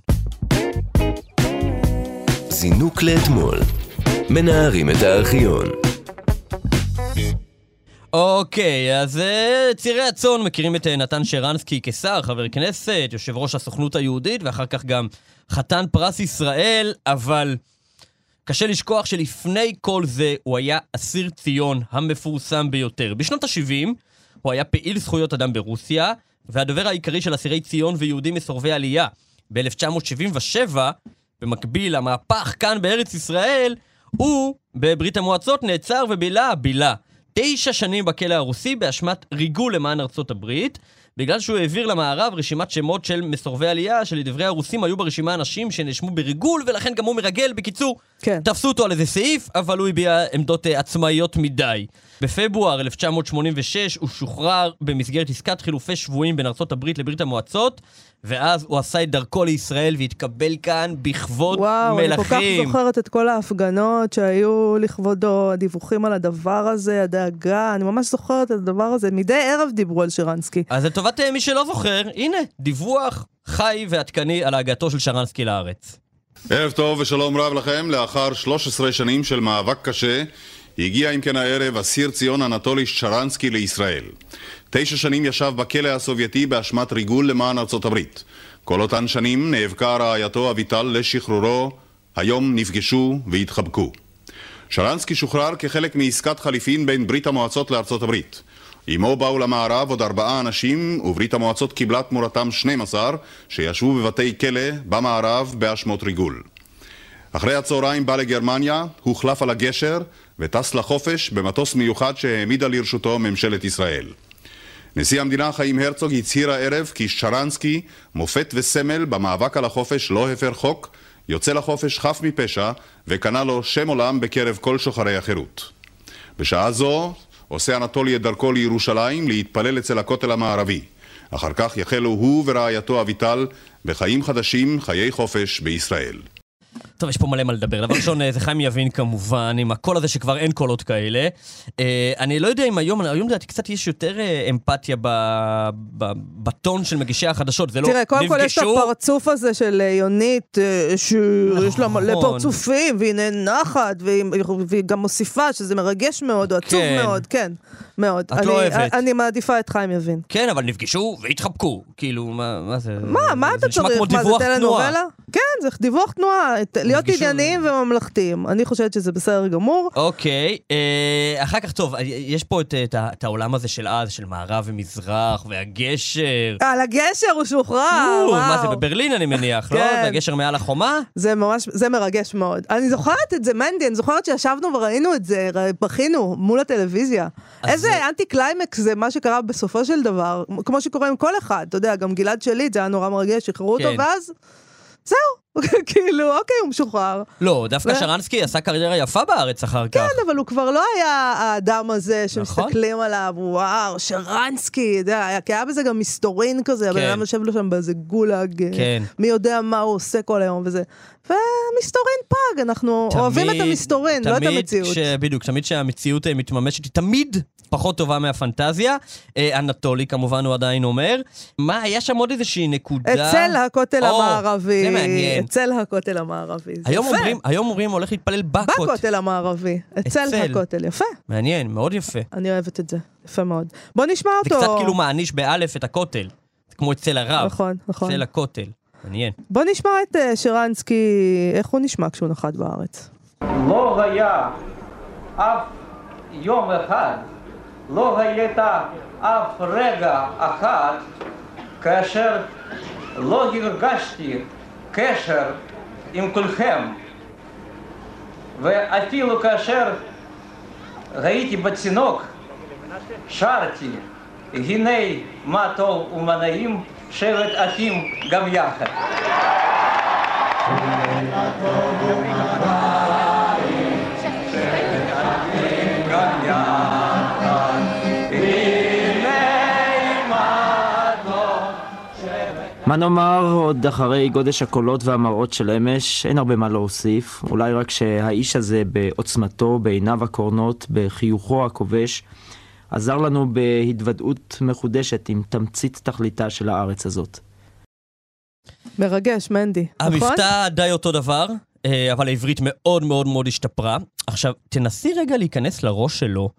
זינוק לאתמול. מנערים את הארכיון. אוקיי, אז אה, צירי הצאן מכירים את אה, נתן שרנסקי כשר, חבר כנסת, יושב ראש הסוכנות היהודית, ואחר כך גם חתן פרס ישראל, אבל קשה לשכוח שלפני כל זה הוא היה אסיר ציון המפורסם ביותר. בשנות ה-70 הוא היה פעיל זכויות אדם ברוסיה, והדובר העיקרי של אסירי ציון ויהודים מסורבי עלייה. ב-1977, במקביל למהפך כאן בארץ ישראל, הוא בברית המועצות נעצר ובילה, בילה. תשע שנים בכלא הרוסי באשמת ריגול למען ארצות הברית, בגלל שהוא העביר למערב רשימת שמות של מסורבי עלייה, שלדברי הרוסים היו ברשימה אנשים שנאשמו בריגול, ולכן גם הוא מרגל. בקיצור, כן. תפסו אותו על איזה סעיף, אבל הוא הביע עמדות אה, עצמאיות מדי. בפברואר 1986 הוא שוחרר במסגרת עסקת חילופי שבויים בין ארצות הברית לברית המועצות, ואז הוא עשה את דרכו לישראל והתקבל כאן בכבוד וואו, אני כל כך מלכים. זוכרת את כל ההפגנות שהיו לכבודו, הדיווחים על הדבר הזה, הדאגה, אני ממש זוכרת את הדבר הזה. מדי ערב דיברו על שרנסקי. אז לטובת אה, מי שלא זוכר, הנה, דיווח חי ועדכני על הגעתו של שרנסקי לארץ. ערב טוב ושלום רב לכם. לאחר 13 שנים של מאבק קשה, הגיע אם כן הערב אסיר ציון אנטולי שרנסקי לישראל. תשע שנים ישב בכלא הסובייטי באשמת ריגול למען ארצות הברית. כל אותן שנים נאבקה רעייתו אביטל לשחרורו, היום נפגשו והתחבקו. שרנסקי שוחרר כחלק מעסקת חליפין בין ברית המועצות לארצות הברית. עמו באו למערב עוד ארבעה אנשים, וברית המועצות קיבלה תמורתם 12, שישבו בבתי כלא במערב באשמות ריגול. אחרי הצהריים בא לגרמניה, הוחלף על הגשר וטס לחופש במטוס מיוחד שהעמידה לרשותו ממשלת ישראל. נשיא המדינה חיים הרצוג הצהיר הערב כי שרנסקי, מופת וסמל במאבק על החופש לא הפר חוק, יוצא לחופש חף מפשע וקנה לו שם עולם בקרב כל שוחרי החירות. בשעה זו עושה אנטולי את דרכו לירושלים להתפלל אצל הכותל המערבי. אחר כך יחלו הוא ורעייתו אביטל בחיים חדשים, חיי חופש בישראל. טוב, יש פה מלא מה לדבר. דבר ראשון, אה, זה חיים יבין כמובן, עם הקול הזה שכבר אין קולות כאלה. אה, אני לא יודע אם היום, היום לדעתי קצת יש יותר אה, אמפתיה בטון של מגישי החדשות. זה לא תראה, קודם כל יש את נפגשו- הפרצוף הזה של יונית, שיש לה מלא נכון. פרצופים, והיא נאנחת, והיא והיא גם מוסיפה שזה מרגש מאוד, או עצוב כן. מאוד, כן, מאוד. את אני- לא אוהבת. אני מעדיפה את חיים יבין. כן, אבל נפגשו והתחבקו. כאילו, מה, מה זה? מה, מה אתה צריך? מה, זה תנועה. טלנובלה? כן, זה דיווח תנועה, את- להיות ענייניים וממלכתיים. אני חושבת שזה בסדר גמור. אוקיי, אה, אחר כך, טוב, יש פה את, את, ה- את העולם הזה של אז, של מערב ומזרח, והגשר. על הגשר הוא שוחרר, או, וואו. מה זה, בברלין אני מניח, לא? כן. והגשר מעל החומה? זה ממש, זה מרגש מאוד. אני זוכרת את זה, מנדי, אני זוכרת שישבנו וראינו את זה, בכינו מול הטלוויזיה. איזה זה- אנטי קליימקס זה מה שקרה בסופו של דבר, כמו שקורה עם כל אחד, אתה יודע, גם גלעד שליט, זה היה נורא מרגש, שחררו אותו, כן. ואז, זהו, [LAUGHS] כאילו, אוקיי, הוא משוחרר. לא, דווקא ו- שרנסקי עשה קריירה יפה בארץ אחר כך. כן, אבל הוא כבר לא היה האדם הזה נכון. שמסתכלים עליו, וואו, שרנסקי, אתה יודע, כי היה בזה גם מסתורין כזה, הבן כן. אדם יושב לו שם באיזה גולאג, אה, כן. מי יודע מה הוא עושה כל היום וזה. ומסתורין פג, אנחנו אוהבים את תמיד- המסתורין, לא את תמיד המציאות. כש- בדיוק, תמיד כשהמציאות אה, מתממשת היא תמיד פחות טובה מהפנטזיה. אה, אנטולי כמובן הוא עדיין אומר. מה, היה שם עוד איזושהי נקודה? אצל הכותל או, המערבי. זה מעניין. אצל הכותל המערבי. זה היום יפה. אומרים, היום אומרים הולך להתפלל בכות. בכותל המערבי. אצל אצל. הכותל, יפה. מעניין, מאוד יפה. אני אוהבת את זה, יפה מאוד. בוא נשמע זה אותו. קצת כאילו מעניש באלף את הכותל. זה כמו אצל הרב. נכון, נכון. אצל הכותל. מעניין. בוא נשמע את אה, שרנסקי, איך הוא נשמע כשהוא נחת בארץ. לא היה אף יום אחד, לא הייתה אף רגע אחד כאשר לא הרגשתי קשר עם כולכם. ואפילו כאשר הייתי בתינוק, שרתי, הנה מה טוב ומה נעים, שבט אחים גם יחד. מה נאמר עוד אחרי גודש הקולות והמראות של אמש? אין הרבה מה להוסיף. אולי רק שהאיש הזה בעוצמתו, בעיניו הקורנות, בחיוכו הכובש, עזר לנו בהתוודעות מחודשת עם תמצית תכליתה של הארץ הזאת. מרגש, מנדי, נכון? המבטא די אותו דבר, אה, אבל העברית מאוד מאוד מאוד השתפרה. עכשיו, תנסי רגע להיכנס לראש שלו.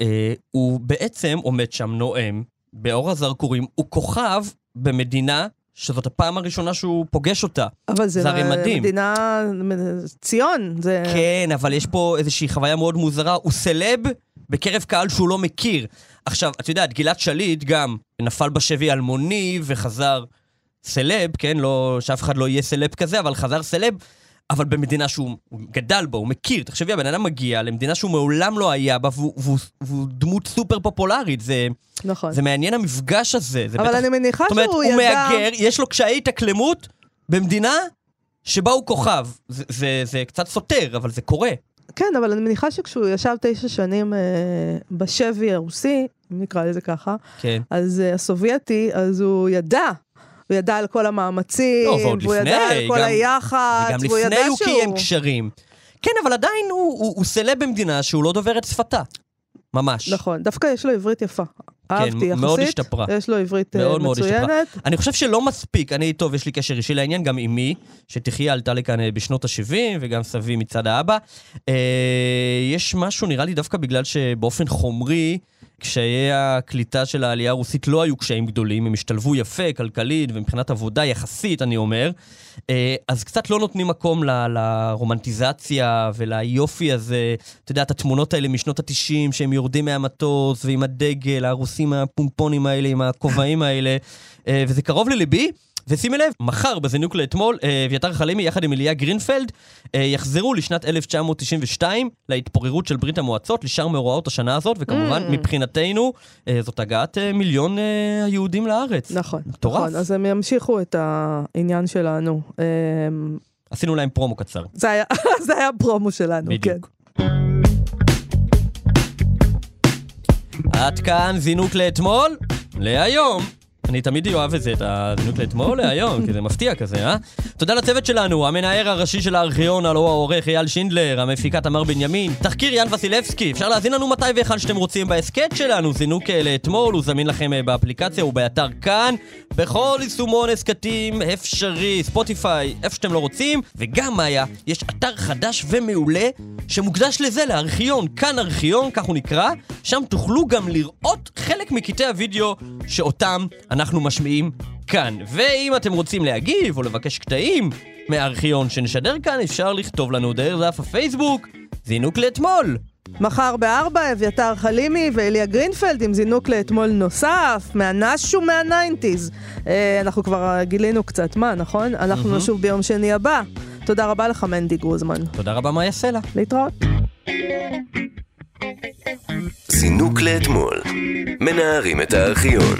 אה, הוא בעצם עומד שם, נואם, באור הזרקורים, הוא כוכב במדינה שזאת הפעם הראשונה שהוא פוגש אותה. אבל זה, זה הרי מדהים. מדינה, ציון, זה... כן, אבל יש פה איזושהי חוויה מאוד מוזרה. הוא סלב בקרב קהל שהוא לא מכיר. עכשיו, את יודעת, גלעד שליט גם נפל בשבי אלמוני וחזר סלב, כן? לא, שאף אחד לא יהיה סלב כזה, אבל חזר סלב, אבל במדינה שהוא הוא גדל בה, הוא מכיר. תחשבי, הבן אדם מגיע למדינה שהוא מעולם לא היה בה, והוא, והוא, והוא דמות סופר פופולרית. זה, נכון. זה מעניין המפגש הזה. זה אבל בטח- אני מניחה זאת אומרת, שהוא הוא ידע... מהגר, יש לו קשיי התאקלמות במדינה שבה הוא כוכב. זה, זה, זה קצת סותר, אבל זה קורה. כן, אבל אני מניחה שכשהוא ישב תשע שנים אה, בשבי הרוסי, נקרא לזה ככה, כן. אז אה, הסובייטי, אז הוא ידע. הוא ידע על כל המאמצים, לא, והוא לפני, ידע על כל גם- היח"צ, וגם והוא ידע לפני הוא שהוא... קיים קשרים. כן, אבל עדיין הוא, הוא, הוא סלב במדינה שהוא לא דובר את שפתה. ממש. נכון, דווקא יש לו עברית יפה. אהבתי יחסית. כן, מאוד השתפרה. יש לו עברית אה, מאוד מאוד השתפרה. מצוינת. אני חושב שלא מספיק, אני, טוב, יש לי קשר אישי לעניין, גם אמי, שתחיה עלתה לכאן אה, בשנות ה-70, וגם סבי מצד האבא. אה, יש משהו, נראה לי דווקא בגלל שבאופן חומרי, קשיי הקליטה של העלייה הרוסית לא היו קשיים גדולים, הם השתלבו יפה, כלכלית, ומבחינת עבודה יחסית, אני אומר. אה, אז קצת לא נותנים מקום ל- לרומנטיזציה וליופי הזה. אתה יודע, את התמונות האלה משנות ה-90, שהם יורדים מהמטוס, ועם הדגל, הרוסים הפומפונים האלה, עם הכובעים האלה, אה, וזה קרוב לליבי. ושימי לב, מחר בזינוק לאתמול, אה, אביתר חלימי יחד עם אליה גרינפלד אה, יחזרו לשנת 1992, להתפוררות של ברית המועצות, לשאר מאורעות השנה הזאת, וכמובן, Mm. מבחינתנו, אה, זאת הגעת מיליון היהודים לארץ. נכון. מטורף. נכון, אז הם ימשיכו את העניין שלנו. עשינו להם פרומו קצר. זה היה, [LAUGHS] זה היה הפרומו שלנו, בדיוק. כן. עד כאן זינוק לאתמול, להיום. אני תמיד אוהב את זה, את הזינוק לאתמול להיום, כי זה מפתיע כזה, אה? תודה לצוות שלנו, המנער הראשי של הארכיון, הלוא העורך אייל שינדלר, המפיקה תמר בנימין, תחקיר יאן וסילבסקי, אפשר להאזין לנו מתי והיכן שאתם רוצים בהסכת שלנו, זינוק אה, לאתמול, הוא זמין לכם אה, באפליקציה ובאתר כאן, בכל יישומון הסכתים אפשרי, ספוטיפיי, איפה שאתם לא רוצים, וגם מאיה, יש אתר חדש ומעולה שמוקדש לזה, לארכיון, כאן ארכיון, כך הוא נקרא, שם תוכלו גם לראות חלק מקטעי הוידאו שאותם אנחנו משמיעים כאן. ואם אתם רוצים להגיב או לבקש קטעים מהארכיון שנשדר כאן, אפשר לכתוב לנו דרך דף הפייסבוק, זינוק לאתמול. מחר בארבע, אביתר חלימי ואליה גרינפלד עם זינוק לאתמול נוסף, מהנש ומהניינטיז. אה, אנחנו כבר גילינו קצת מה, נכון? אנחנו מהמם. נשוב ביום שני הבא. תודה רבה לך, מנדי גרוזמן. תודה רבה, מאיה סלע. להתראות. זינוק לאתמול. מנערים את הארכיון.